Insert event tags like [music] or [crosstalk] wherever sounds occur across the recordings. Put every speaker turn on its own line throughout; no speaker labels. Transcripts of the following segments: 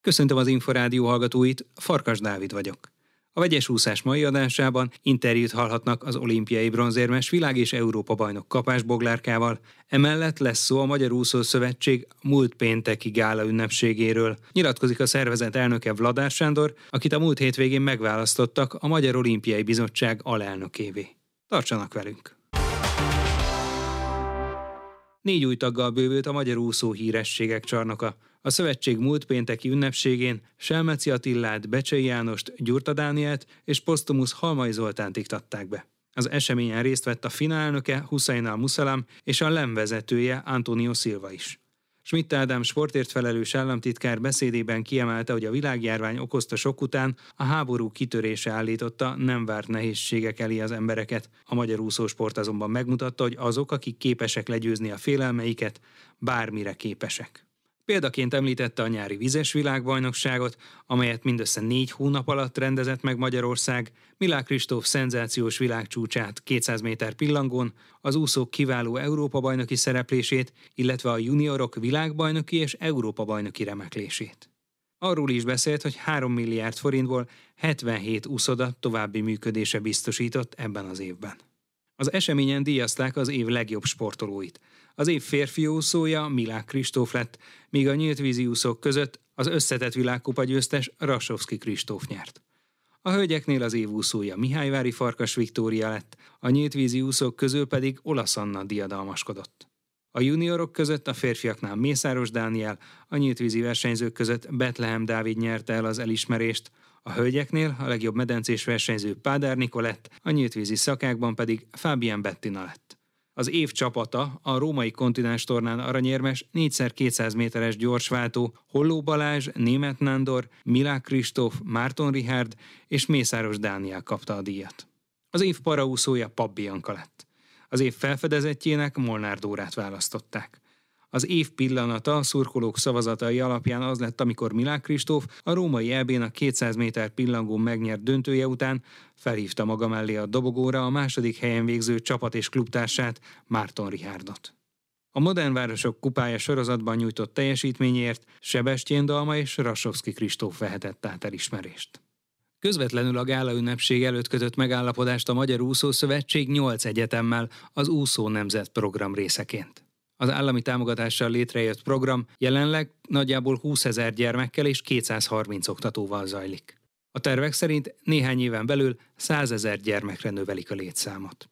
Köszöntöm az Inforádió hallgatóit, Farkas Dávid vagyok. A vegyes úszás mai adásában interjút hallhatnak az olimpiai bronzérmes világ és Európa bajnok Kapás Boglárkával. Emellett lesz szó a Magyar Úszó Szövetség múlt pénteki gála ünnepségéről. Nyilatkozik a szervezet elnöke Vladár Sándor, akit a múlt hétvégén megválasztottak a Magyar Olimpiai Bizottság alelnökévé. Tartsanak velünk! Négy új taggal bővült a Magyar Úszó Hírességek csarnoka. A szövetség múlt pénteki ünnepségén Selmeci Attillát, Becsei Jánost, Gyurta Dánielt és Postumus Halmai Zoltánt iktatták be. Az eseményen részt vett a finálnöke Hussein al-Musalam és a LEM vezetője Antonio Silva is. Schmidt Ádám sportért felelős államtitkár beszédében kiemelte, hogy a világjárvány okozta sok után a háború kitörése állította nem várt nehézségek elé az embereket. A magyar úszósport azonban megmutatta, hogy azok, akik képesek legyőzni a félelmeiket, bármire képesek. Példaként említette a nyári vizes világbajnokságot, amelyet mindössze négy hónap alatt rendezett meg Magyarország, Milák Kristóf szenzációs világcsúcsát 200 méter pillangón, az úszók kiváló Európa-bajnoki szereplését, illetve a juniorok világbajnoki és Európa-bajnoki remeklését. Arról is beszélt, hogy 3 milliárd forintból 77 úszoda további működése biztosított ebben az évben. Az eseményen díjazták az év legjobb sportolóit – az év férfi úszója Milák Kristóf lett, míg a nyílt vízi úszók között az összetett világkupa győztes Rasovski Kristóf nyert. A hölgyeknél az év úszója Mihályvári Farkas Viktória lett, a nyílt vízi úszók közül pedig Olasz Anna diadalmaskodott. A juniorok között a férfiaknál Mészáros Dániel, a nyíltvízi versenyzők között Betlehem Dávid nyerte el az elismerést, a hölgyeknél a legjobb medencés versenyző Pádár Nikolett, a nyíltvízi szakákban pedig Fábián Bettina lett. Az év csapata a római kontinens tornán aranyérmes 4x200 méteres gyorsváltó Holló Balázs, Német Nándor, Milák Kristóf, Márton Richard és Mészáros Dániel kapta a díjat. Az év paraúszója Pap Bianca lett. Az év felfedezetjének Molnár Dórát választották. Az év pillanata szurkolók szavazatai alapján az lett, amikor Milák Kristóf a római EB-n a 200 méter pillangón megnyert döntője után felhívta maga mellé a dobogóra a második helyen végző csapat és klubtársát, Márton Rihárdot. A Modern Városok kupája sorozatban nyújtott teljesítményért Sebestyén Dalma és Rasovski Kristóf vehetett át elismerést. Közvetlenül a gála ünnepség előtt kötött megállapodást a Magyar Úszó Szövetség 8 egyetemmel az Úszó Nemzet program részeként. Az állami támogatással létrejött program jelenleg nagyjából 20 ezer gyermekkel és 230 oktatóval zajlik. A tervek szerint néhány éven belül 100 ezer gyermekre növelik a létszámot.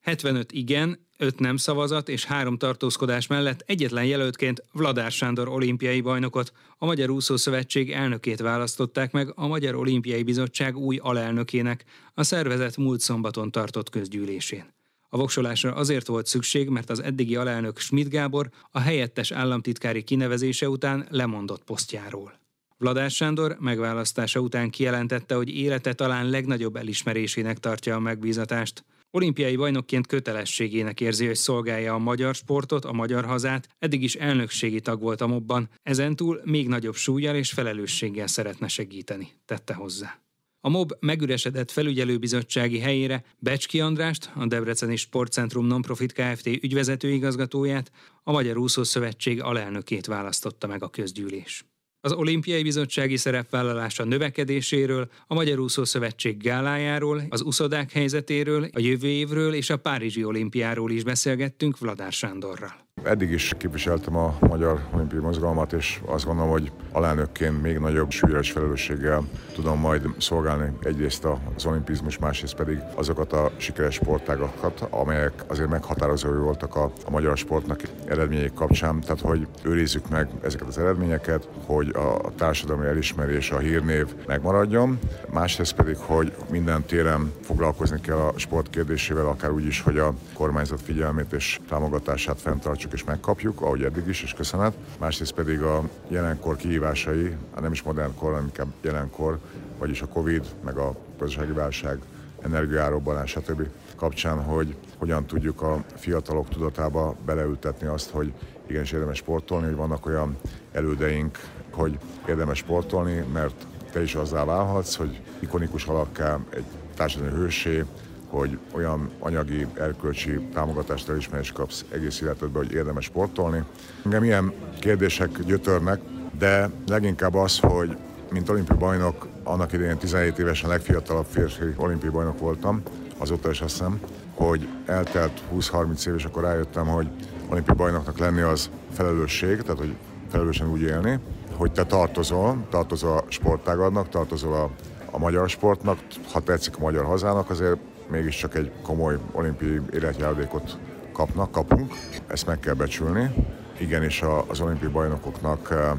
75 igen, 5 nem szavazat és 3 tartózkodás mellett egyetlen jelöltként Vladár Sándor olimpiai bajnokot, a Magyar Úszó Szövetség elnökét választották meg a Magyar Olimpiai Bizottság új alelnökének a szervezet múlt szombaton tartott közgyűlésén. A voksolásra azért volt szükség, mert az eddigi alelnök Schmidt Gábor a helyettes államtitkári kinevezése után lemondott posztjáról. Vladás Sándor megválasztása után kijelentette, hogy élete talán legnagyobb elismerésének tartja a megbízatást. Olimpiai bajnokként kötelességének érzi, hogy szolgálja a magyar sportot, a magyar hazát, eddig is elnökségi tag volt a mobban, ezentúl még nagyobb súlyjal és felelősséggel szeretne segíteni, tette hozzá. A MOB megüresedett felügyelőbizottsági helyére Becski Andrást, a Debreceni Sportcentrum Nonprofit Kft. ügyvezető igazgatóját, a Magyar Úszó Szövetség alelnökét választotta meg a közgyűlés. Az olimpiai bizottsági szerepvállalása növekedéséről, a Magyar Úszó Szövetség gálájáról, az uszodák helyzetéről, a jövő évről és a Párizsi olimpiáról is beszélgettünk Vladár Sándorral.
Eddig is képviseltem a Magyar Olimpiai Mozgalmat, és azt gondolom, hogy alelnökként még nagyobb súlyos felelősséggel tudom majd szolgálni egyrészt az olimpizmus, másrészt pedig azokat a sikeres sportágakat, amelyek azért meghatározói voltak a, a magyar sportnak eredmények kapcsán, tehát hogy őrizzük meg ezeket az eredményeket, hogy a társadalmi elismerés, a hírnév megmaradjon, másrészt pedig, hogy minden téren foglalkozni kell a sport kérdésével, akár úgy is, hogy a kormányzat figyelmét és támogatását fenntartsuk és megkapjuk, ahogy eddig is, és köszönet. Másrészt pedig a jelenkor kihívásai, nem is modern kor, hanem inkább jelenkor, vagyis a Covid, meg a gazdasági válság, energiárobbanás, stb. kapcsán, hogy hogyan tudjuk a fiatalok tudatába beleültetni azt, hogy igenis érdemes sportolni, hogy vannak olyan elődeink, hogy érdemes sportolni, mert te is azzá válhatsz, hogy ikonikus alakká egy társadalmi hősé, hogy olyan anyagi, erkölcsi támogatást, elismerést kapsz egész életedben, hogy érdemes sportolni. Engem ilyen kérdések gyötörnek, de leginkább az, hogy mint olimpiai bajnok, annak idején 17 évesen legfiatalabb férfi olimpiai bajnok voltam, azóta is azt hiszem, hogy eltelt 20-30 év, és akkor rájöttem, hogy olimpiai bajnoknak lenni az felelősség, tehát hogy felelősen úgy élni, hogy te tartozol, tartozol a sportágadnak, tartozol a, a magyar sportnak, ha tetszik a magyar hazának, azért mégiscsak egy komoly olimpiai életjáradékot kapnak, kapunk, ezt meg kell becsülni. Igenis az olimpiai bajnokoknak eh,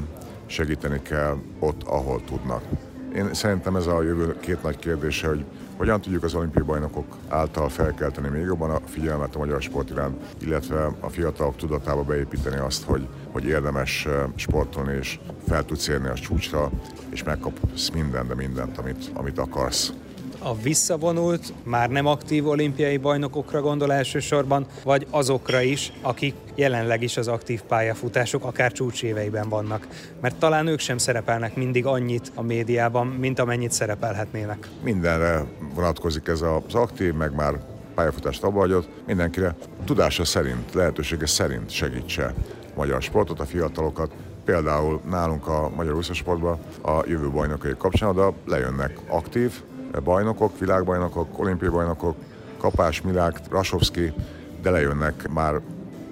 segíteni kell ott, ahol tudnak. Én szerintem ez a jövő két nagy kérdése, hogy hogyan tudjuk az olimpiai bajnokok által felkelteni még jobban a figyelmet a magyar sport iránt, illetve a fiatalok tudatába beépíteni azt, hogy, hogy érdemes eh, sportolni, és fel tudsz érni a csúcsra, és megkapsz minden, de mindent, amit, amit akarsz
a visszavonult, már nem aktív olimpiai bajnokokra gondol elsősorban, vagy azokra is, akik jelenleg is az aktív pályafutások akár csúcséveiben vannak. Mert talán ők sem szerepelnek mindig annyit a médiában, mint amennyit szerepelhetnének.
Mindenre vonatkozik ez az aktív, meg már pályafutást abba mindenkire tudása szerint, lehetősége szerint segítse a magyar sportot, a fiatalokat, Például nálunk a Magyar Úszasportban a jövő bajnokai kapcsán oda lejönnek aktív, bajnokok, világbajnokok, olimpiai bajnokok, Kapás, Milák, Rasovski, de lejönnek már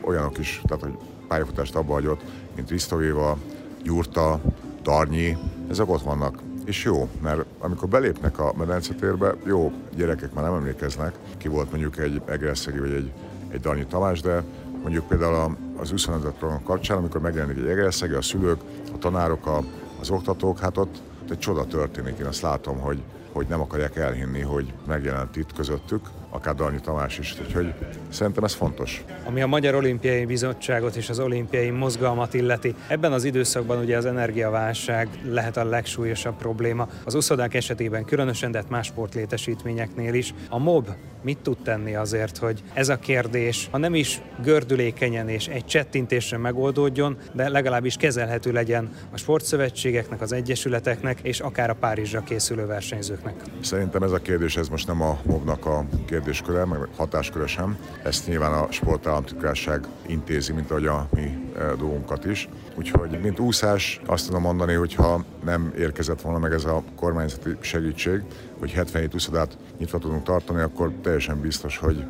olyanok is, tehát hogy pályafutást abba hagyott, mint Risztovéva, Gyurta, Darnyi, ezek ott vannak. És jó, mert amikor belépnek a medencetérbe, jó, gyerekek már nem emlékeznek, ki volt mondjuk egy Egerszegi vagy egy, egy Darnyi Tamás, de mondjuk például az 25 program kapcsán, amikor megjelenik egy Egerszegi, a szülők, a tanárok, a, az oktatók, hát ott egy csoda történik. Én azt látom, hogy hogy nem akarják elhinni, hogy megjelent itt közöttük, akár Dalnyi Tamás is. Úgyhogy szerintem ez fontos.
Ami a Magyar Olimpiai Bizottságot és az olimpiai mozgalmat illeti, ebben az időszakban ugye az energiaválság lehet a legsúlyosabb probléma. Az uszodák esetében különösen, de hát más sportlétesítményeknél is. A MOB mit tud tenni azért, hogy ez a kérdés, ha nem is gördülékenyen és egy csettintésre megoldódjon, de legalábbis kezelhető legyen a sportszövetségeknek, az egyesületeknek és akár a Párizsra készülő versenyzőknek.
Szerintem ez a kérdés, ez most nem a MOB-nak a kérdésköre, meg hatásköre sem. Ezt nyilván a sportállamtitkárság intézi, mint ahogy a mi e, dolgunkat is. Úgyhogy, mint úszás, azt tudom mondani, hogy ha nem érkezett volna meg ez a kormányzati segítség, hogy 77 úszodát nyitva tudunk tartani, akkor teljesen biztos, hogy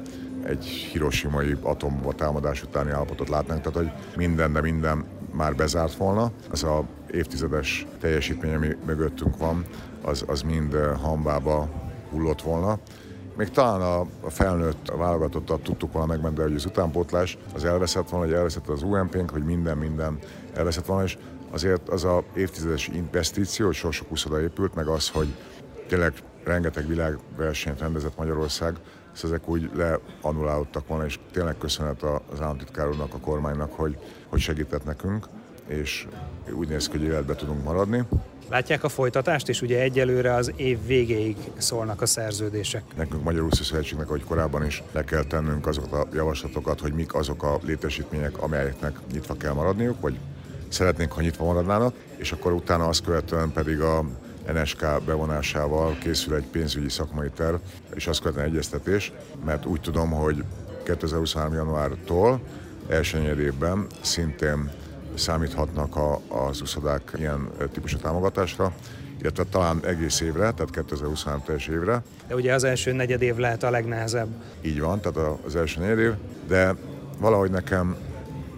egy hiroshimai atombomba támadás utáni állapotot látnánk, tehát hogy minden, de minden már bezárt volna. Az a évtizedes teljesítmény, ami mögöttünk van, az, az mind e, hambába hullott volna. Még talán a, felnőtt a válogatottat tudtuk volna megmenni, hogy az utánpótlás az elveszett volna, hogy elveszett az UMP-nk, hogy minden, minden elveszett volna, és azért az a évtizedes investíció, hogy sok-sok úszoda épült, meg az, hogy tényleg rengeteg világversenyt rendezett Magyarország, ezt ezek úgy leanulálódtak volna, és tényleg köszönet az államtitkár a kormánynak, hogy, hogy segített nekünk, és úgy néz ki, hogy életbe tudunk maradni.
Látják a folytatást, és ugye egyelőre az év végéig szólnak a szerződések.
Nekünk Magyar Úszó Szövetségnek, ahogy korábban is le kell tennünk azokat a javaslatokat, hogy mik azok a létesítmények, amelyeknek nyitva kell maradniuk, vagy szeretnénk, ha nyitva maradnának, és akkor utána azt követően pedig a NSK bevonásával készül egy pénzügyi szakmai terv, és azt követően egyeztetés, mert úgy tudom, hogy 2023. januártól első évben szintén számíthatnak a, az uszodák ilyen típusú támogatásra, illetve talán egész évre, tehát 2023 teljes évre.
De ugye az első negyed év lehet a legnehezebb.
Így van, tehát az első negyed év, de valahogy nekem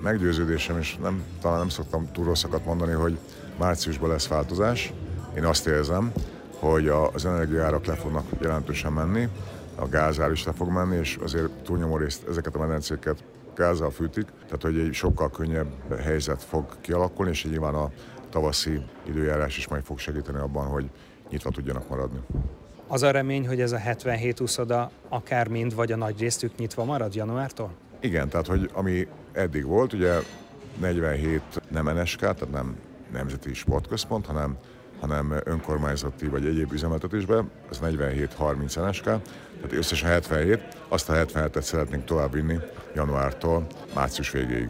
meggyőződésem, és nem, talán nem szoktam túl rosszakat mondani, hogy márciusban lesz változás. Én azt érzem, hogy az energiárak le fognak jelentősen menni, a gázár is le fog menni, és azért túlnyomó részt ezeket a medencéket gázzal fűtik, tehát hogy egy sokkal könnyebb helyzet fog kialakulni, és nyilván a tavaszi időjárás is majd fog segíteni abban, hogy nyitva tudjanak maradni.
Az a remény, hogy ez a 77 úszoda akár mind, vagy a nagy résztük nyitva marad januártól?
Igen, tehát hogy ami eddig volt, ugye 47 nem NSK, tehát nem nemzeti sportközpont, hanem hanem önkormányzati vagy egyéb üzemeltetésben, ez 47-30 NSK, tehát összesen 77, azt a 77-et szeretnénk továbbvinni januártól március végéig.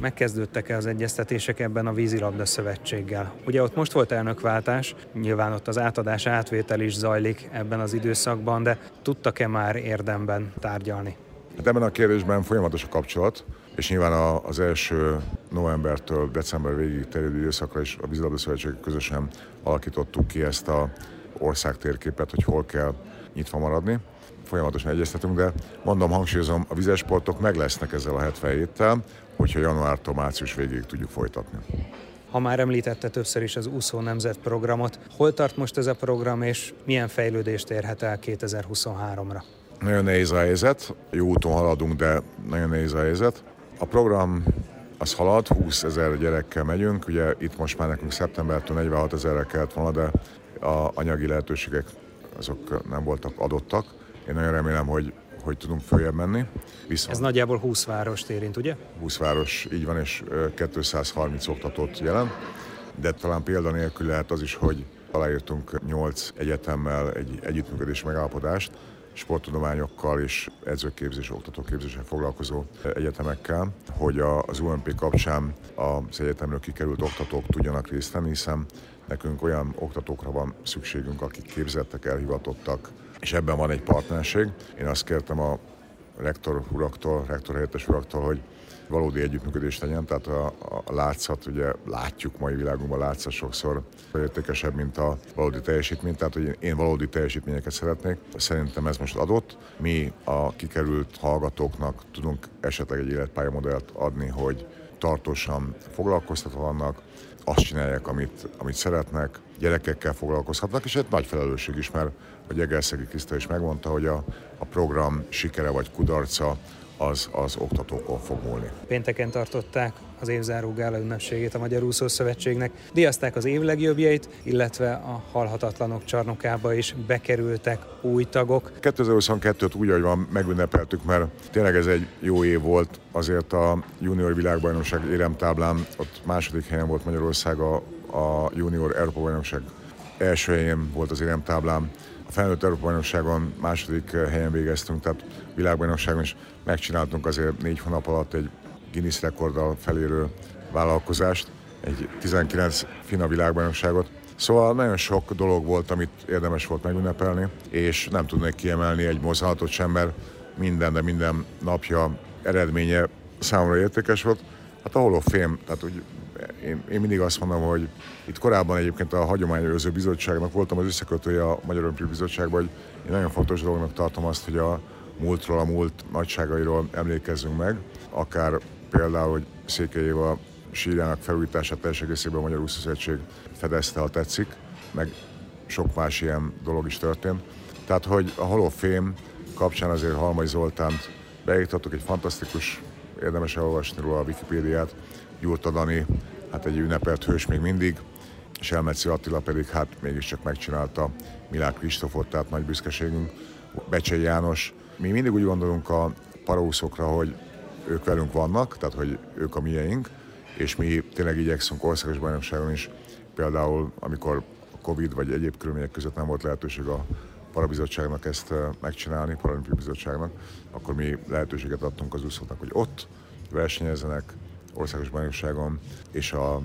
Megkezdődtek-e az egyeztetések ebben a vízilabda szövetséggel? Ugye ott most volt elnökváltás, nyilván ott az átadás átvétel is zajlik ebben az időszakban, de tudtak-e már érdemben tárgyalni?
Hát ebben a kérdésben folyamatos a kapcsolat. és nyilván az első novembertől december végig terjedő időszakra is a vízilabda szövetség közösen alakítottuk ki ezt a ország térképet, hogy hol kell nyitva maradni. Folyamatosan egyeztetünk, de mondom, hangsúlyozom, a vizesportok meg lesznek ezzel a 77-tel, hogyha januártól március végéig tudjuk folytatni.
Ha már említette többször is az úszó nemzet programot, hol tart most ez a program, és milyen fejlődést érhet el 2023-ra?
Nagyon nehéz a helyzet, jó úton haladunk, de nagyon nehéz a helyzet. A program az halad, 20 ezer gyerekkel megyünk, ugye itt most már nekünk szeptembertől 46 ezerre kellett volna, de a anyagi lehetőségek azok nem voltak adottak. Én nagyon remélem, hogy hogy tudunk följebb menni.
Viszont Ez nagyjából 20 várost érint, ugye?
20 város, így van, és 230 oktatót jelent, de talán nélkül lehet az is, hogy aláírtunk 8 egyetemmel egy együttműködés megállapodást, sporttudományokkal és edzőképzés, oktatóképzéssel foglalkozó egyetemekkel, hogy az UMP kapcsán az egyetemről kikerült oktatók tudjanak részt venni, hiszen nekünk olyan oktatókra van szükségünk, akik képzettek, elhivatottak, és ebben van egy partnerség. Én azt kértem a rektor uraktól, rektor helyettes uraktól, hogy valódi együttműködést legyen, tehát a, a látszat, ugye látjuk mai világunkban látszat sokszor értékesebb, mint a valódi teljesítmény, tehát hogy én valódi teljesítményeket szeretnék. Szerintem ez most adott. Mi a kikerült hallgatóknak tudunk esetleg egy életpályamodellt adni, hogy tartósan foglalkoztatva vannak, azt csinálják, amit, amit szeretnek, gyerekekkel foglalkozhatnak, és egy nagy felelősség is, mert a Egerszegi Kriszta is megmondta, hogy a, a program sikere vagy kudarca az, az oktatókon fog múlni.
Pénteken tartották az évzáró gála ünnepségét a Magyar Úszó Szövetségnek. Diazták az év legjobbjait, illetve a halhatatlanok csarnokába is bekerültek új tagok.
2022-t úgy, ahogy van, megünnepeltük, mert tényleg ez egy jó év volt. Azért a junior világbajnokság éremtáblán ott második helyen volt Magyarország a, a junior Európa bajnokság első helyén volt az éremtáblán a felnőtt Európa bajnokságon második eh, helyen végeztünk, tehát világbajnokságon is megcsináltunk azért négy hónap alatt egy Guinness rekorddal felérő vállalkozást, egy 19 fina világbajnokságot. Szóval nagyon sok dolog volt, amit érdemes volt megünnepelni, és nem tudnék kiemelni egy mozdulatot sem, mert minden, de minden napja eredménye számomra értékes volt. Hát a Hall of Fame, tehát úgy én, én mindig azt mondom, hogy itt korábban egyébként a Hagyományőrző Bizottságnak voltam az összekötője a Magyar Olimpiai Bizottságban, hogy én nagyon fontos dolognak tartom azt, hogy a múltról, a múlt nagyságairól emlékezzünk meg, akár például, hogy Székely Éva sírjának felújítását teljes egészében a Magyar Úszószövetség fedezte, ha tetszik, meg sok más ilyen dolog is történt. Tehát, hogy a Hall of Fame kapcsán azért Halmai Zoltánt beiktattuk, egy fantasztikus, érdemes elolvasni róla a Wikipédiát, Gyurta hát egy ünnepelt hős még mindig, és Elmetszi Attila pedig hát mégiscsak megcsinálta Milák Kristófot, tehát nagy büszkeségünk. Becsei János. Mi mindig úgy gondolunk a paraúszokra, hogy ők velünk vannak, tehát hogy ők a miénk, és mi tényleg igyekszünk országos bajnokságon is, például amikor a Covid vagy egyéb körülmények között nem volt lehetőség a parabizottságnak ezt eh, megcsinálni, paralimpiai bizottságnak, akkor mi lehetőséget adtunk az úszóknak, hogy ott versenyezzenek, országos bajnokságon, és a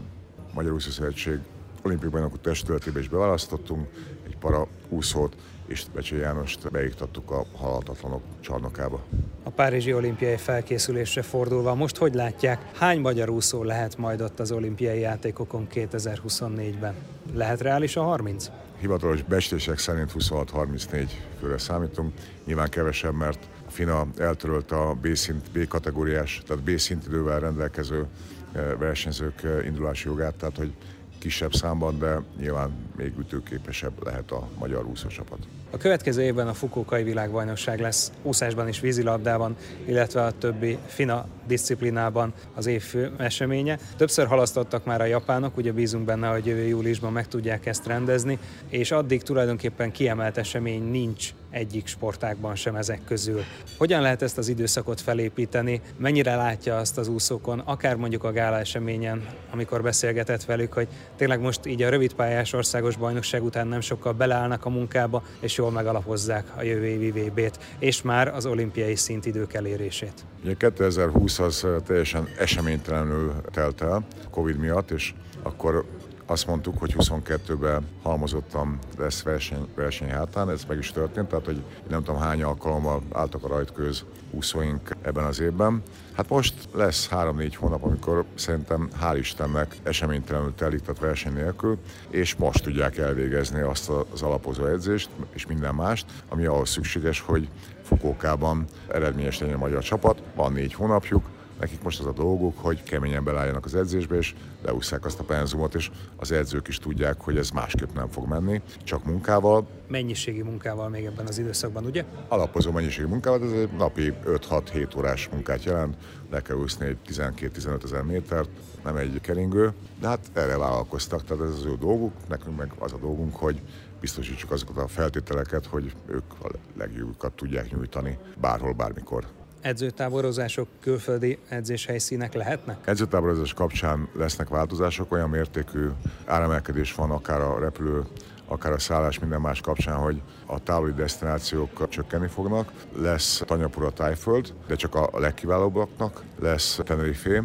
Magyar Úszó Szövetség olimpiai bajnokok testületébe is beválasztottunk egy para úszót, és Becső Jánost beiktattuk a halhatatlanok csarnokába.
A Párizsi olimpiai felkészülésre fordulva most hogy látják, hány magyar úszó lehet majd ott az olimpiai játékokon 2024-ben? Lehet reális a 30?
Hivatalos bestések szerint 26-34 főre számítunk. Nyilván kevesebb, mert FINA eltörölt a B, szint, B kategóriás, tehát B szintidővel rendelkező eh, versenyzők eh, indulási jogát, tehát hogy kisebb számban, de nyilván még ütőképesebb lehet a magyar úszócsapat.
A következő évben a Fukókai világbajnokság lesz úszásban és vízilabdában, illetve a többi fina disziplinában az év fő eseménye. Többször halasztottak már a japánok, ugye bízunk benne, hogy jövő júliusban meg tudják ezt rendezni, és addig tulajdonképpen kiemelt esemény nincs egyik sportákban sem ezek közül. Hogyan lehet ezt az időszakot felépíteni? Mennyire látja azt az úszókon, akár mondjuk a gála eseményen, amikor beszélgetett velük, hogy tényleg most így a rövidpályás országos bajnokság után nem sokkal beleállnak a munkába, és jól megalapozzák a jövő évi VB-t, és már az olimpiai szintidők elérését.
Ugye 2020 az teljesen eseménytelenül telt el Covid miatt, és akkor azt mondtuk, hogy 22-ben halmozottan lesz verseny, verseny hátán, ez meg is történt, tehát hogy nem tudom hány alkalommal álltak a rajtkőz úszóink ebben az évben. Hát most lesz 3-4 hónap, amikor szerintem hál' Istennek eseménytelenül telik, tehát verseny nélkül, és most tudják elvégezni azt az alapozó edzést, és minden mást, ami ahhoz szükséges, hogy Fukókában eredményes legyen a magyar csapat. Van négy hónapjuk, nekik most az a dolguk, hogy keményen belálljanak az edzésbe, és leúszják azt a penzumot, és az edzők is tudják, hogy ez másképp nem fog menni, csak munkával.
Mennyiségi munkával még ebben az időszakban, ugye?
Alapozó mennyiségi munkával, ez egy napi 5-6-7 órás munkát jelent, le kell úszni egy 12-15 ezer métert, nem egy keringő, de hát erre vállalkoztak, tehát ez az ő dolguk, nekünk meg az a dolgunk, hogy biztosítsuk azokat a feltételeket, hogy ők a legjobbukat tudják nyújtani bárhol, bármikor.
Edzőtáborozások, külföldi edzéshelyszínek lehetnek?
Edzőtáborozás kapcsán lesznek változások, olyan mértékű áremelkedés van akár a repülő akár a szállás, minden más kapcsán, hogy a távoli destinációk csökkenni fognak. Lesz Tanyapura Tájföld, de csak a legkiválóbbaknak. Lesz Tenerife,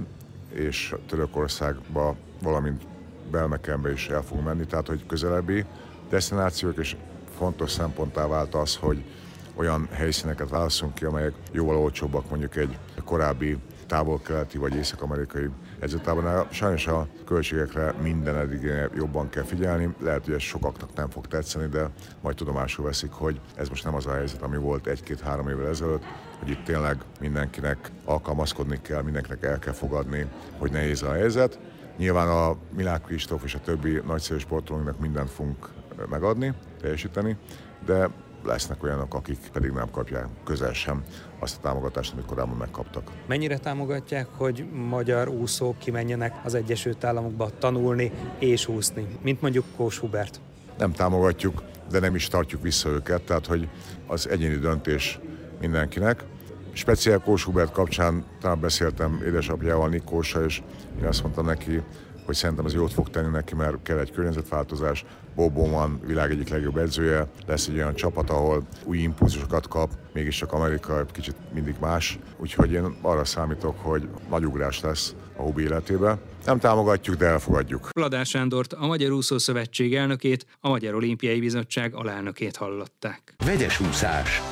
és Törökországba, valamint Belmekenbe is el fogunk menni, tehát hogy közelebbi destinációk, és fontos szemponttá vált az, hogy olyan helyszíneket válaszunk ki, amelyek jóval olcsóbbak mondjuk egy korábbi távol-keleti vagy észak-amerikai edzőtábornál. Sajnos a költségekre minden eddig jobban kell figyelni. Lehet, hogy ez sokaknak nem fog tetszeni, de majd tudomásul veszik, hogy ez most nem az a helyzet, ami volt egy-két-három évvel ezelőtt, hogy itt tényleg mindenkinek alkalmazkodni kell, mindenkinek el kell fogadni, hogy nehéz a helyzet. Nyilván a Milák Kristóf és a többi nagyszerű sportolóinknak mindent fogunk megadni, teljesíteni, de lesznek olyanok, akik pedig nem kapják közel sem azt a támogatást, amit korábban megkaptak.
Mennyire támogatják, hogy magyar úszók kimenjenek az Egyesült Államokba tanulni és úszni, mint mondjuk Kós Hubert?
Nem támogatjuk, de nem is tartjuk vissza őket, tehát hogy az egyéni döntés mindenkinek. Speciál Kós Hubert kapcsán talán beszéltem édesapjával, Nikósa, és én azt mondtam neki, hogy szerintem az jót fog tenni neki, mert kell egy környezetváltozás. Bobo van világ egyik legjobb edzője, lesz egy olyan csapat, ahol új impulzusokat kap, mégiscsak Amerika egy kicsit mindig más, úgyhogy én arra számítok, hogy nagy ugrás lesz a hobbi életébe. Nem támogatjuk, de elfogadjuk.
Vladár Sándort, a Magyar Úszó Szövetség elnökét, a Magyar Olimpiai Bizottság alelnökét hallották. Vegyes úszás.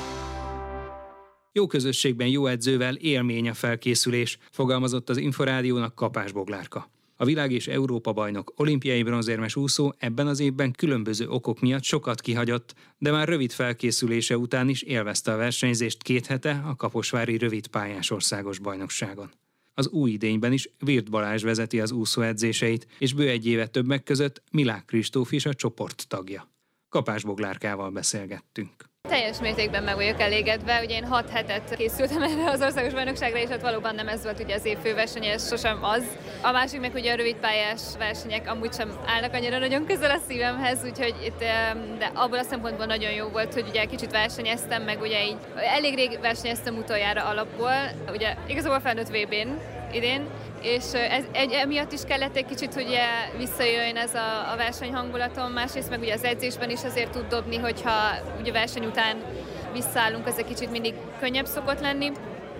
Jó közösségben jó edzővel élmény a felkészülés, fogalmazott az Inforádiónak Kapás Boglárka. A világ és Európa bajnok, olimpiai bronzérmes úszó ebben az évben különböző okok miatt sokat kihagyott, de már rövid felkészülése után is élvezte a versenyzést két hete a Kaposvári rövid pályás országos bajnokságon. Az új idényben is Virt Balázs vezeti az úszó edzéseit, és bő egy éve többek között Milák Kristóf is a csoport tagja. Kapás Boglárkával beszélgettünk.
Teljes mértékben meg vagyok elégedve, ugye én 6 hetet készültem erre az országos bajnokságra, és ott valóban nem ez volt ugye az év főverseny, ez sosem az. A másik meg ugye a rövid pályás versenyek amúgy sem állnak annyira nagyon közel a szívemhez, úgyhogy itt, de abból a szempontból nagyon jó volt, hogy ugye kicsit versenyeztem, meg ugye így elég rég versenyeztem utoljára alapból, ugye igazából felnőtt VB-n idén, és ez, egy, emiatt is kellett egy kicsit, hogy visszajöjjön ez a, a versenyhangulatom, másrészt meg ugye az edzésben is azért tud dobni, hogyha ugye verseny után visszaállunk, ez egy kicsit mindig könnyebb szokott lenni.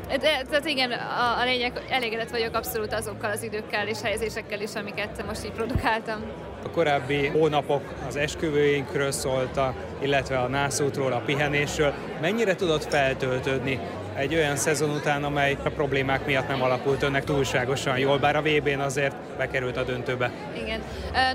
De, tehát igen, a, a lényeg, elégedett vagyok abszolút azokkal az időkkel és helyezésekkel is, amiket most így produkáltam.
A korábbi hónapok az esküvőinkről szóltak, illetve a nászútról, a pihenésről. Mennyire tudott feltöltődni egy olyan szezon után, amely a problémák miatt nem alakult önnek túlságosan jól, bár a VB-n azért bekerült a döntőbe.
Igen,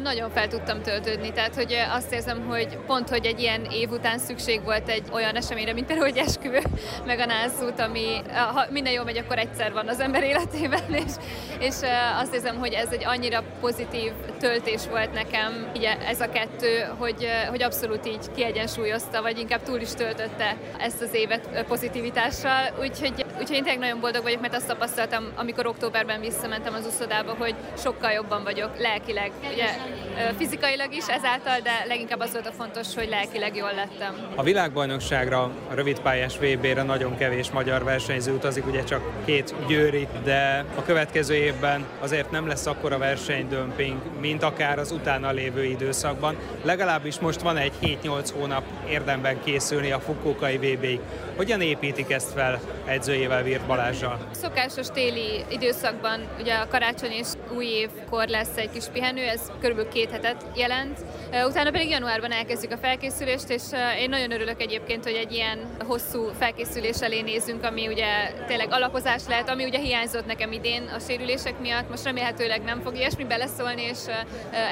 nagyon fel tudtam töltődni, tehát hogy azt érzem, hogy pont, hogy egy ilyen év után szükség volt egy olyan eseményre, mint például egy esküvő, meg a nászút, ami ha minden jól megy, akkor egyszer van az ember életében, [laughs] és, és azt érzem, hogy ez egy annyira pozitív töltés volt nekem, így ez a kettő, hogy, hogy abszolút így kiegyensúlyozta, vagy inkább túl is töltötte ezt az évet pozitivitással, úgyhogy, úgyhogy én tényleg nagyon boldog vagyok, mert azt tapasztaltam, amikor októberben visszamentem az uszodába, hogy sokkal jobban vagyok lelkileg, ugye fizikailag is ezáltal, de leginkább az volt a fontos, hogy lelkileg jól lettem.
A világbajnokságra, a rövidpályás VB-re nagyon kevés magyar versenyző utazik, ugye csak két győri, de a következő évben azért nem lesz akkora versenydömping, mint akár az utána lévő időszakban. Legalábbis most van egy 7-8 hónap érdemben készülni a Fukuokai VB-ig. Hogyan építik ezt fel edzőjével Virt Balázsjal.
Szokásos téli időszakban ugye a karácsony és új évkor lesz egy kis pihenő, ez körülbelül két hetet jelent. Utána pedig januárban elkezdjük a felkészülést, és én nagyon örülök egyébként, hogy egy ilyen hosszú felkészülés elé nézünk, ami ugye tényleg alapozás lehet, ami ugye hiányzott nekem idén a sérülések miatt. Most remélhetőleg nem fog ilyesmi beleszólni, és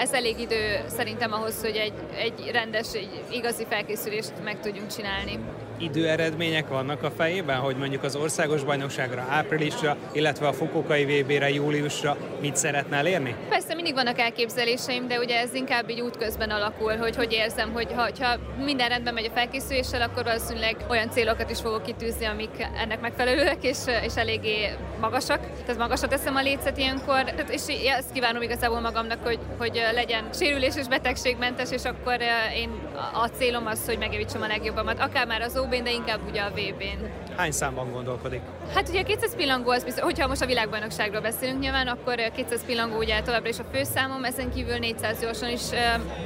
ez elég idő szerintem ahhoz, hogy egy, egy rendes, egy igazi felkészülést meg tudjunk csinálni
időeredmények vannak a fejében, hogy mondjuk az országos bajnokságra áprilisra, illetve a Fukuokai VB-re júliusra mit szeretne elérni?
Persze mindig vannak elképzeléseim, de ugye ez inkább így útközben alakul, hogy hogy érzem, hogy ha, ha minden rendben megy a felkészüléssel, akkor valószínűleg olyan célokat is fogok kitűzni, amik ennek megfelelőek, és, és eléggé magasak. Tehát magasat teszem a lécet ilyenkor, és ezt kívánom igazából magamnak, hogy, hogy legyen sérülés és betegségmentes, és akkor én a célom az, hogy megjavítsam a legjobbamat, akár már az ob de inkább ugye a VB-n.
Hány számban gondolkodik?
Hát ugye a 200 pillangó, az biztos, hogyha most a világbajnokságról beszélünk nyilván, akkor 200 pillangó ugye továbbra is a főszámom, ezen kívül 400 gyorsan is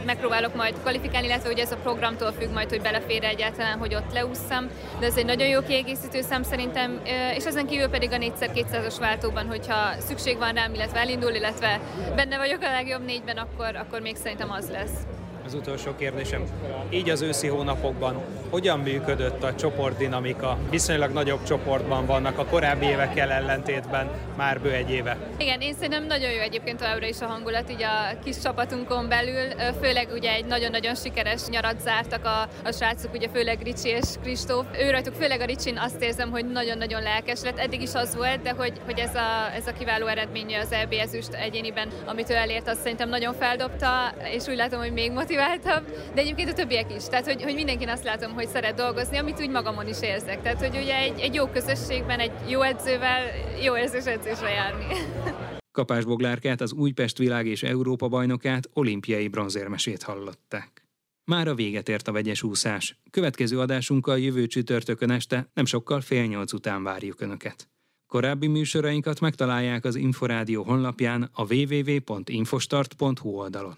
megpróbálok majd kvalifikálni, illetve ugye ez a programtól függ majd, hogy belefér egyáltalán, hogy ott leúszszam, de ez egy nagyon jó kiegészítő szám szerintem, és ezen kívül pedig a 4x200-as váltóban, hogyha szükség van rám, illetve elindul, illetve benne vagyok a legjobb négyben, akkor, akkor még szerintem az lesz
az utolsó kérdésem. Így az őszi hónapokban hogyan működött a csoportdinamika? Viszonylag nagyobb csoportban vannak a korábbi évekkel ellentétben már bő egy éve.
Igen, én szerintem nagyon jó egyébként továbbra is a hangulat így a kis csapatunkon belül. Főleg ugye egy nagyon-nagyon sikeres nyarat zártak a, a srácok, ugye főleg Ricsi és Kristóf. Ő rajtuk, főleg a Ricsin azt érzem, hogy nagyon-nagyon lelkes lett. Eddig is az volt, de hogy, hogy ez, a, ez a kiváló eredménye az EB ezüst egyéniben, amit ő elért, azt szerintem nagyon feldobta, és úgy látom, hogy még motivál motiváltabb, de egyébként a többiek is. Tehát, hogy, hogy mindenkin azt látom, hogy szeret dolgozni, amit úgy magamon is érzek. Tehát, hogy ugye egy, egy jó közösségben, egy jó edzővel jó érzés edzésre járni. [laughs]
Kapás Boglárkát, az Újpest világ és Európa bajnokát, olimpiai bronzérmesét hallották. Már a véget ért a vegyes úszás. Következő adásunkkal jövő csütörtökön este, nem sokkal fél nyolc után várjuk Önöket. Korábbi műsorainkat megtalálják az Inforádió honlapján a www.infostart.hu oldalon.